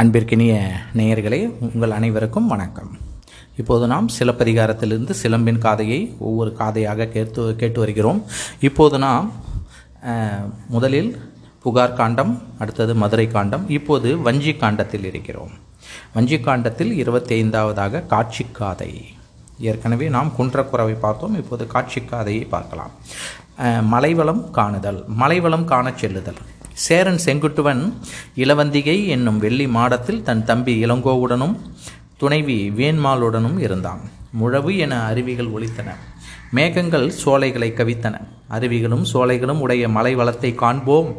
அன்பிற்கினிய நேயர்களே உங்கள் அனைவருக்கும் வணக்கம். இப்போது நாம் சிலப்பதிகாரத்திலிருந்து சிலம்பின் காதையை ஒவ்வொரு காதையாக கேட்டு கேட்டு வருகிறோம். இப்போது நாம் முதலில் புகார் காண்டம் அடுத்தது மதுரை காண்டம் இப்போது வஞ்சி காண்டத்தில் இருக்கிறோம். வஞ்சி காண்டத்தில் இருபத்தி ஐந்தாவதாக காட்சி காதை. ஏற்கனவே நாம் குன்றக்குறவை பார்த்தோம் இப்போது காட்சி காதையை பார்க்கலாம். மலைவளம் காணுதல். மலைவளம் காணச் செல்லுதல். சேரன் செங்குட்டுவன் இளவந்திகை என்னும் வெள்ளி மாடத்தில் தன் தம்பி இளங்கோவுடனும் துணைவி வேண்மாளுடனும் இருந்தான். முழவு என அருவிகள் ஒலித்தன. மேகங்கள் சோலைகளை கவித்தன. அருவிகளும் சோலைகளும் உடைய மலை வளத்தை காண்போம்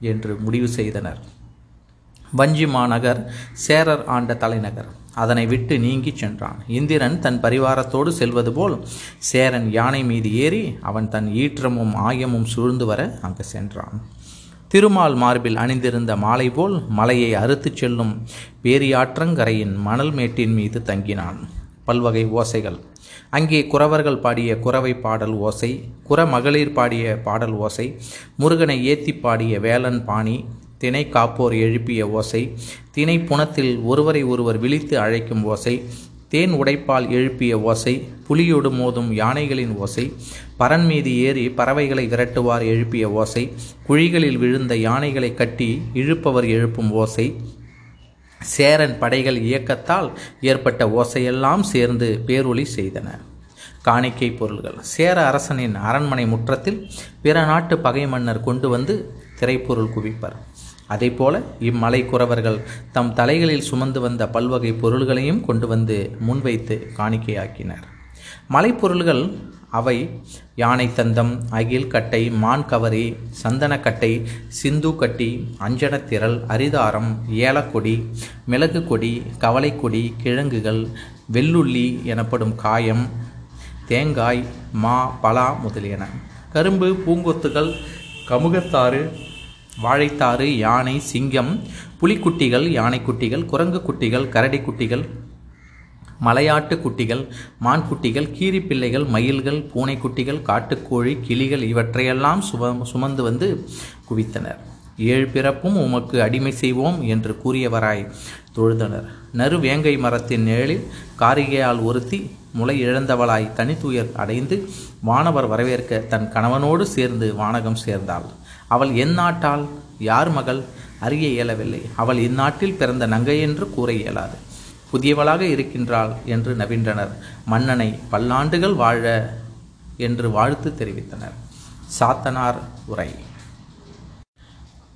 என்று முடிவு செய்தனர். வஞ்சி மாநகர் சேரர் ஆண்ட தலைநகர். அதனை விட்டு நீங்கிச் சென்றான். இந்திரன் தன் பரிவாரத்தோடு செல்வது போல் சேரன் யானை மீது ஏறி அவன் தன் ஈற்றமும் ஆயமும் சூழ்ந்து வர அங்கு சென்றான். திருமால் மார்பில் அணிந்திருந்த மாலை போல் மலையை அறுத்துச் செல்லும் பேரியாற்றங்கரையின் மணல் மேட்டின் மீது தங்கினான். பல்வகை ஓசைகள். அங்கே குறவர்கள் பாடிய குறவை பாடல் ஓசை குற மகளிர் பாடிய பாடல் ஓசை முருகனை ஏத்தி பாடிய வேலன் பாணி திணை காப்போர் எழுப்பிய ஓசை திணை புனத்தில் ஒருவரை ஒருவர் விழித்து அழைக்கும் ஓசை தேன் உடைப்பால் எழுப்பிய ஓசை புலியோடு மோதும் யானைகளின் ஓசை பரன் மீது ஏறி பறவைகளை விரட்டுவார் எழுப்பிய ஓசை குழிகளில் விழுந்த யானைகளை கட்டி இழுப்பவர் எழுப்பும் ஓசை சேரன் படைகள் இயக்கத்தால் ஏற்பட்ட ஓசையெல்லாம் சேர்ந்து பேரொளி செய்தன. காணிக்கை பொருள்கள். சேர அரசனின் அரண்மனை முற்றத்தில் பிற நாட்டு பகை மன்னர் கொண்டு வந்து திரைப்பொருள் குவிப்பர். அதேபோல இம்மலை குறவர்கள் தம் தலைகளில் சுமந்து வந்த பல்வகை பொருள்களையும் கொண்டு வந்து முன்வைத்து காணிக்கையாக்கினர். மலைப்பொருள்கள் அவை யானை தந்தம் அகில் கட்டை மான் கவரி சந்தனக்கட்டை சிந்து கட்டி அஞ்சனத்திரள் அரிதாரம் ஏலக்கொடி மிளகு கொடி கவலைக்கொடி கிழங்குகள் வெள்ளுள்ளி எனப்படும் காயம் தேங்காய் மா பலா முதலியன. கரும்பு பூங்கொத்துகள் கமுகத்தாறு வாழைத்தாறு யானை சிங்கம் புலிக்குட்டிகள் யானைக்குட்டிகள் குரங்கு குட்டிகள் கரடி குட்டிகள் மலையாட்டு குட்டிகள் மான் குட்டிகள் கீரிப்பிள்ளைகள் மயில்கள் பூனைக்குட்டிகள் காட்டுக்கோழி கிளிகள் இவற்றையெல்லாம் சும சுமந்து வந்து குவித்தனர். ஏழு பிறப்பும் உமக்கு அடிமை செய்வோம் என்று கூறியவராய் தொழுதனர். நறு வேங்கை மரத்தின் நிழலில் காரிகையால் ஒருத்தி முளை இழந்தவளாய் தனித்துயர் அடைந்து வானவர் வரவேற்க தன் கணவனோடு சேர்ந்து வானகம் சேர்ந்தாள். அவள் எந்நாட்டாள் யார் மகள்? அறிய இயலவில்லை. அவள் இந்நாட்டில் பிறந்த நங்கை என்று கூற இயலாது. புதியவளாக இருக்கின்றாள் என்று நவின்றனர். மன்னனை பல்லாண்டுகள் வாழ என்று வாழ்த்து தெரிவித்தனர். சாத்தனார் உரை.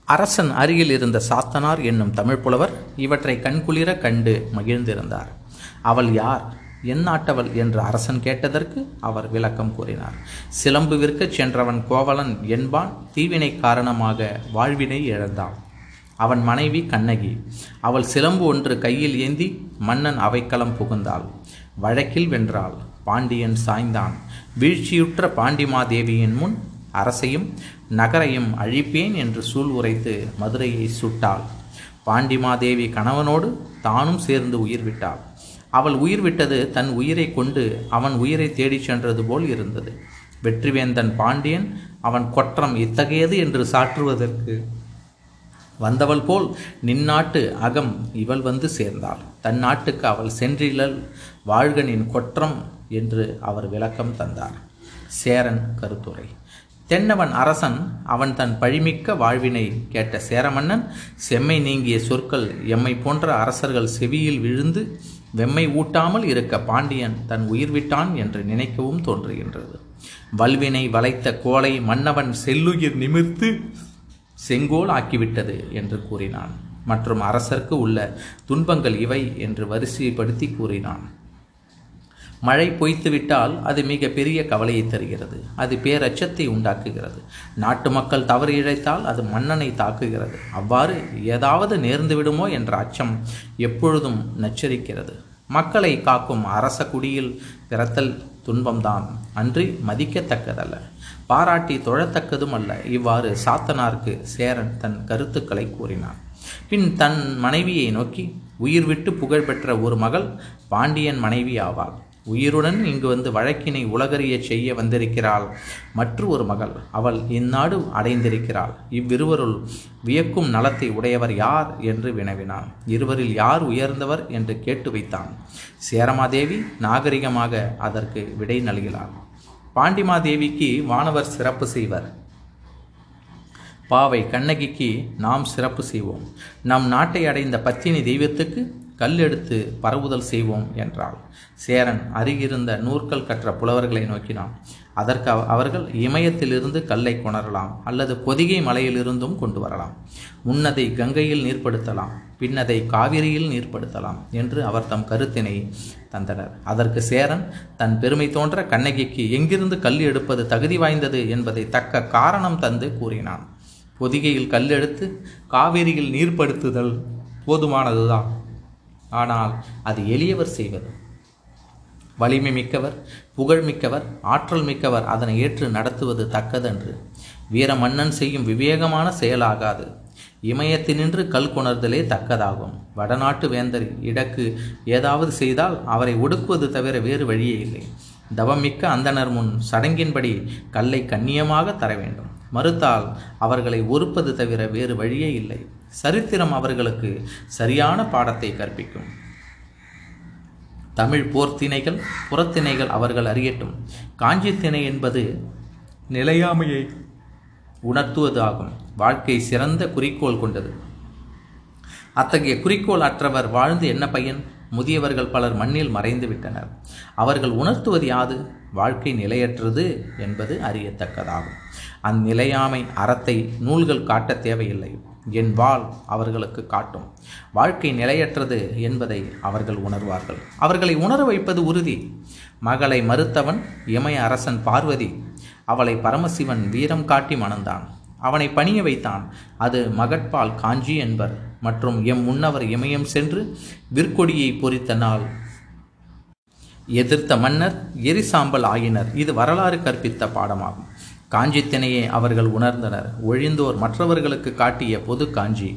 அரசன் அருகில் இருந்த சாத்தனார் என்னும் தமிழ் புலவர் இவற்றை கண்குளிர கண்டு மகிழ்ந்திருந்தார். அவள் யார்? என் நாட்டவள் என்று அரசன் கேட்டதற்கு அவர் விளக்கம் கூறினார். சிலம்பு விற்கச் சென்றவன் கோவலன் என்பான் தீவினை காரணமாக வாழ்வினை இழந்தான். அவன் மனைவி கண்ணகி. அவள் சிலம்பு ஒன்று கையில் ஏந்தி மன்னன் அவைக்களம் புகுந்தாள். வழக்கில் வென்றாள். பாண்டியன் சாய்ந்தான். வீழ்ச்சியுற்ற பாண்டிமாதேவியின் முன் அரசையும் நகரையும் அழிப்பேன் என்று சூள் உரைத்து மதுரையை சுட்டாள். பாண்டிமாதேவி கணவனோடு தானும் சேர்ந்து உயிர் விட்டாள். அவள் உயிர் விட்டது தன் உயிரை கொண்டு அவன் உயிரை தேடிச் சென்றது போல் இருந்தது. வெற்றிவேந்தன் பாண்டியன் அவன் கொற்றம் இத்தகையது என்று சாற்றுவதற்கு வந்தவள் போல் நின்னாட்டு அகம் இவள் வந்து சேர்ந்தாள். தன் நாட்டுக்கு அவள் சென்றிலள் வாழ்கனின் கொற்றம் என்று அவர் விளக்கம் தந்தார் சேரன் கருத்துரை. தென்னவன் அரசன் அவன் தன் பழிமிக்க வாழ்வினை கேட்ட சேரமன்னன் செம்மை நீங்கிய சொற்கள் எம்மை போன்ற அரசர்கள் செவியில் விழுந்து வெம்மை ஊட்டாமல் இருக்க பாண்டியன் தன் உயிர் விட்டான் என்று நினைக்கவும் தோன்றுகின்றது. வல்வினை வளைத்த கோலை மன்னவன் செல்லுயிர் நிமிர்த்து செங்கோல் ஆக்கிவிட்டது என்று கூறினான். மற்றும் அரசர்க்கு உள்ள துன்பங்கள் இவை என்று வரிசைப்படுத்தி கூறினான். மழை பொய்த்துவிட்டால் அது மிக பெரிய கவலையை தருகிறது. அது பேரச்சத்தை உண்டாக்குகிறது. நாட்டு மக்கள் தவறு இழைத்தால் அது மன்னனை தாக்குகிறது. அவ்வாறு ஏதாவது நேர்ந்து விடுமோ என்ற அச்சம் எப்பொழுதும் நச்சரிக்கிறது. மக்களை காக்கும் அரச குடியில் பிறத்தல் துன்பம்தான். அன்றி மதிக்கத்தக்கதல்ல. பாராட்டி தொழத்தக்கதும் அல்ல இவ்வாறு சாத்தனாருக்கு சேரன் தன் கருத்துக்களை கூறினான். பின் தன் மனைவியை நோக்கி உயிர் விட்டு புகழ்பெற்ற ஒரு மகள் பாண்டியன் மனைவி ஆவாள். உயிருடன் இங்கு வந்து வழக்கினை உலகறிய செய்ய வந்திருக்கிறாள். மற்ற ஒரு மகள் அவள் இந்நாடு அடைந்திருக்கிறாள். இவ்விருவருள் வியக்கும் நலத்தை உடையவர் யார் என்று வினவினான். இருவரில் யார் உயர்ந்தவர் என்று கேட்டு வைத்தான். சேரமாதேவி நாகரிகமாக அதற்கு விடை நல்கினார் பாண்டிமாதேவிக்கு வானவர் சிறப்பு செய்வர். பாவை கண்ணகிக்கு நாம் சிறப்பு செய்வோம். நம் நாட்டை அடைந்த பத்தினி தெய்வத்துக்கு கல் எடுத்து பரவுதல் செய்வோம் என்றாள். சேரன் அருகிருந்த நூற்கள் கற்ற புலவர்களை நோக்கினான். அதற்கு அவர்கள் இமயத்திலிருந்து கல்லை கொணரலாம் அல்லது பொதிகை மலையிலிருந்தும் கொண்டு வரலாம். முன்னதை கங்கையில் நீர்ப்படுத்தலாம் பின்னதை காவிரியில் நீர்ப்படுத்தலாம் என்று அவர் தம் கருத்தினை தந்தனர். அதற்கு சேரன் தன் பெருமை தோன்ற கண்ணகிக்கு எங்கிருந்து கல் எடுப்பது தகுதி வாய்ந்தது என்பதை தக்க காரணம் தந்து கூறினான். பொதிகையில் கல் எடுத்து காவிரியில் நீர்ப்படுத்துதல் போதுமானதுதான். ஆனால் அது எளியவர் செய்வது. வலிமை மிக்கவர் புகழ் மிக்கவர் ஆற்றல் மிக்கவர் அதனை ஏற்று நடத்துவது தக்கதன்று. வீர மன்னன் செய்யும் விவேகமான செயலாகாது. இமயத்தினின்று கல் கொணர்தலே தக்கதாகும். வடநாட்டு வேந்தர் இடக்கு ஏதாவது செய்தால் அவரை ஒடுக்குவது தவிர வேறு வழியே இல்லை. தவமிக்க அந்தனர் முன் சடங்கின்படி கல்லை கண்ணியமாக தர வேண்டும் மறுத்தால் அவர்களை ஒறுப்பது தவிர வேறு வழியே இல்லை. சரித்திரம் அவர்களுக்கு சரியான பாடத்தை கற்பிக்கும். தமிழ் போர்த்திணைகள் புறத்திணைகள் அவர்கள் அறியட்டும். காஞ்சி திணை என்பது நிலையாமையை உணர்த்துவதாகும். வாழ்க்கை சிறந்த குறிக்கோள் கொண்டது. அத்தகைய குறிக்கோள் அற்றவர் வாழ்ந்து என்ன பயன்? முதியவர்கள் பலர் மண்ணில் மறைந்து விட்டனர். அவர்கள் உணர்த்துவது யாது? வாழ்க்கை நிலையற்றது என்பது அறியத்தக்கதாகும். அந்நிலையாமை அறத்தை நூல்கள் காட்ட தேவையில்லை. என் வாழ் அவர்களுக்கு காட்டும். வாழ்க்கை நிலையற்றது என்பதை அவர்கள் உணர்வார்கள். அவர்களை உணர வைப்பது உறுதி. மகளை மறுத்தவன் இமய அரசன் பார்வதி. அவளை பரமசிவன் வீரம் காட்டி மணந்தான். அவனை பணிய வைத்தான். அது மகட்பால் காஞ்சி என்பர். மற்றும் எம் முன்னவர் இமயம் சென்று விற்கொடியை பொறித்த நாள். எதிர்த்த மன்னர் எரிசாம்பல் ஆயினர். இது வரலாறு கற்பித்த பாடமாகும். காஞ்சித்தினையே அவர்கள் உணர்ந்தனர். ஒழிந்தோர் மற்றவர்களுக்கு காட்டிய பொது காஞ்சி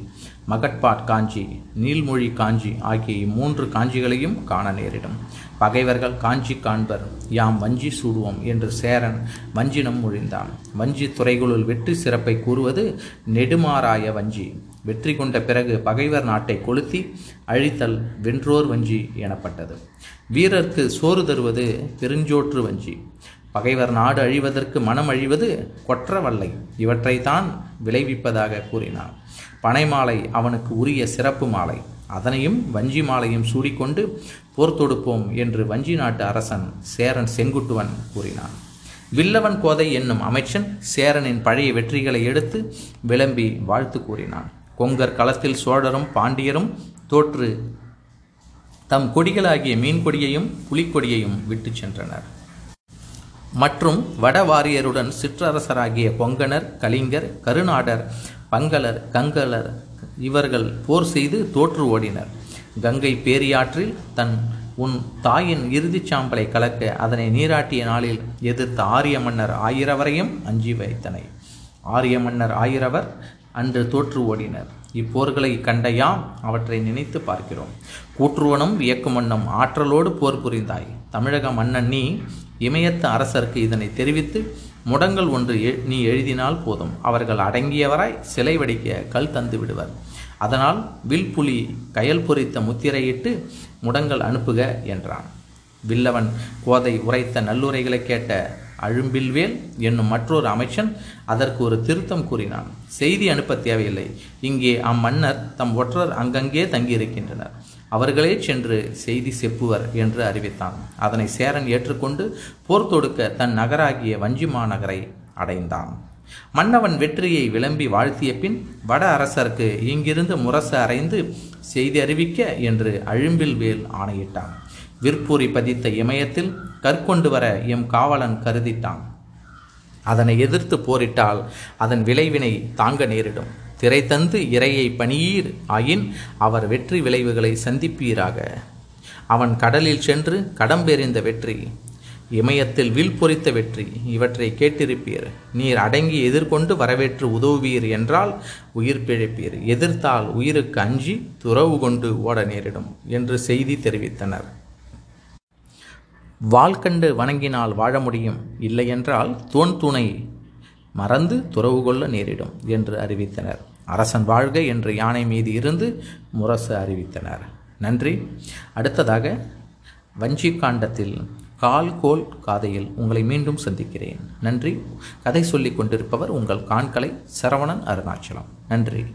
மகட்பாட் காஞ்சி நீள்மொழி காஞ்சி ஆகிய இம்மூன்று காஞ்சிகளையும் காண நேரிடும். பகைவர்கள் காஞ்சி காண்பர் யாம் வஞ்சி சூடுவோம் என்று சேரன் வஞ்சினம் மொழிந்தான். வஞ்சி துறைகளுள் வெற்றி சிறப்பை கூறுவது நெடுமாறாய வஞ்சி. வெற்றி கொண்ட பிறகு பகைவர் நாட்டை கொளுத்தி அழித்தல் வென்றோர் வஞ்சி எனப்பட்டது. வீரர்க்கு சோறு தருவது பெருஞ்சோற்று வஞ்சி. பகைவர் நாடு அழிவதற்கு மனம் அழிவது கொற்றவல்லை. இவற்றைத்தான் விளைவிப்பதாக கூறினான் பனை மாலை அவனுக்கு உரிய சிறப்பு மாலை. அதனையும் வஞ்சி மாலையும் சூடிக்கொண்டு போர் தொடுப்போம் என்று வஞ்சி நாட்டு அரசன் சேரன் செங்குட்டுவன் கூறினான். வில்லவன் கோதை என்னும் அமைச்சன் சேரனின் பழைய வெற்றிகளை எடுத்து விளம்பி வாழ்த்து கூறினான். கொங்கர் களத்தில் சோழரும் பாண்டியரும் தோற்று தம் கொடிகளாகிய மீன்கொடியையும் புலிக்கொடியையும் விட்டு சென்றனர். மற்றும் வடவாரியருடன் சிற்றரசராகிய கொங்கணர் கலிங்கர் கருநாடர் பங்களர் கங்களர் இவர்கள் போர் செய்து தோற்று ஓடினர். கங்கை பேரியாற்றில் தன் உன் தாயின் இறுதிச் சாம்பலை கலக்க அதனை நீராட்டிய நாளில் எதிர்த்த ஆரிய மன்னர் ஆயிரவரையும் அஞ்சி வைத்தனை. ஆரிய மன்னர் ஆயிரவர் அன்று தோற்று ஓடினர். இப்போர்களை கண்ட யாம் அவற்றை நினைத்து பார்க்கிறோம். கூற்றுவனும் வியக்குமன்னும் ஆற்றலோடு போர் புரிந்தாய். தமிழக மன்னன் நீ இமயத்து அரசருக்கு இதனை தெரிவித்து முடங்கல் ஒன்று நீ எழுதினால் போதும். அவர்கள் அடங்கியவராய் சிலை வடிக்க கல் தந்து விடுவர். அதனால் வில்புலி கயல் பொறித்த முத்திரையிட்டு முடங்கல் அனுப்புக என்றான். வில்லவன் கோதை உரைத்த நல்லுரைகளை கேட்ட அழும்பில்வேல் என்னும் மற்றொரு அமைச்சன் அதற்கு ஒரு திருத்தம் கூறினான். செய்தி அனுப்ப தேவையில்லை. இங்கே அம்மன்னர் தம் ஒற்றர் அங்கங்கே தங்கியிருக்கின்றனர். அவர்களே சென்று செய்தி செப்புவர் என்று அறிவித்தான். அதனை சேரன் ஏற்றுக்கொண்டு போர் தொடுக்க தன் நகராகிய வஞ்சி மாநகரை அடைந்தான். மன்னவன் வெற்றியை விளம்பி வாழ்த்திய பின் வட அரசருக்கு இங்கிருந்து முரசு அறைந்து செய்தி அறிவிக்க என்று அழும்பில் வேல் ஆணையிட்டான். விற்பூரி பதித்த இமயத்தில் கற்கொண்டு வர எம் காவலன் கருதிட்டான். அதனை எதிர்த்து போரிட்டால் அதன் விளைவினை தாங்க நேரிடும். திரை தந்து இறையை பணியீர் ஆயின் அவர் வெற்றி விளைவுகளை சந்திப்பீராக. அவன் கடலில் சென்று கடம்பெறிந்த வெற்றி இமயத்தில் வில் பொறித்த வெற்றி இவற்றை கேட்டிருப்பீர். நீர் அடங்கி எதிர்கொண்டு வரவேற்று உதவுவீர் என்றால் உயிர் பிழைப்பீர். எதிர்த்தால் உயிருக்கு அஞ்சி துறவு கொண்டு ஓட நேரிடும் என்று செய்தி தெரிவித்தனர். வாழ்கண்டு வணங்கினால் வாழ முடியும் இல்லையென்றால் தோன் துணை மறந்து துறவு கொள்ள நேரிடும் என்று அறிவித்தனர். அரசன் வாழ்க என்று யானை மீது இருந்து முரசு அறிவித்தனர். நன்றி. அடுத்ததாக வஞ்சி காண்டத்தில் கால் கோல் காதையில் உங்களை மீண்டும் சந்திக்கிறேன். நன்றி. கதை சொல்லிக் கொண்டிருப்பவர் உங்கள் காண்களை சரவணன் அருணாச்சலம். நன்றி.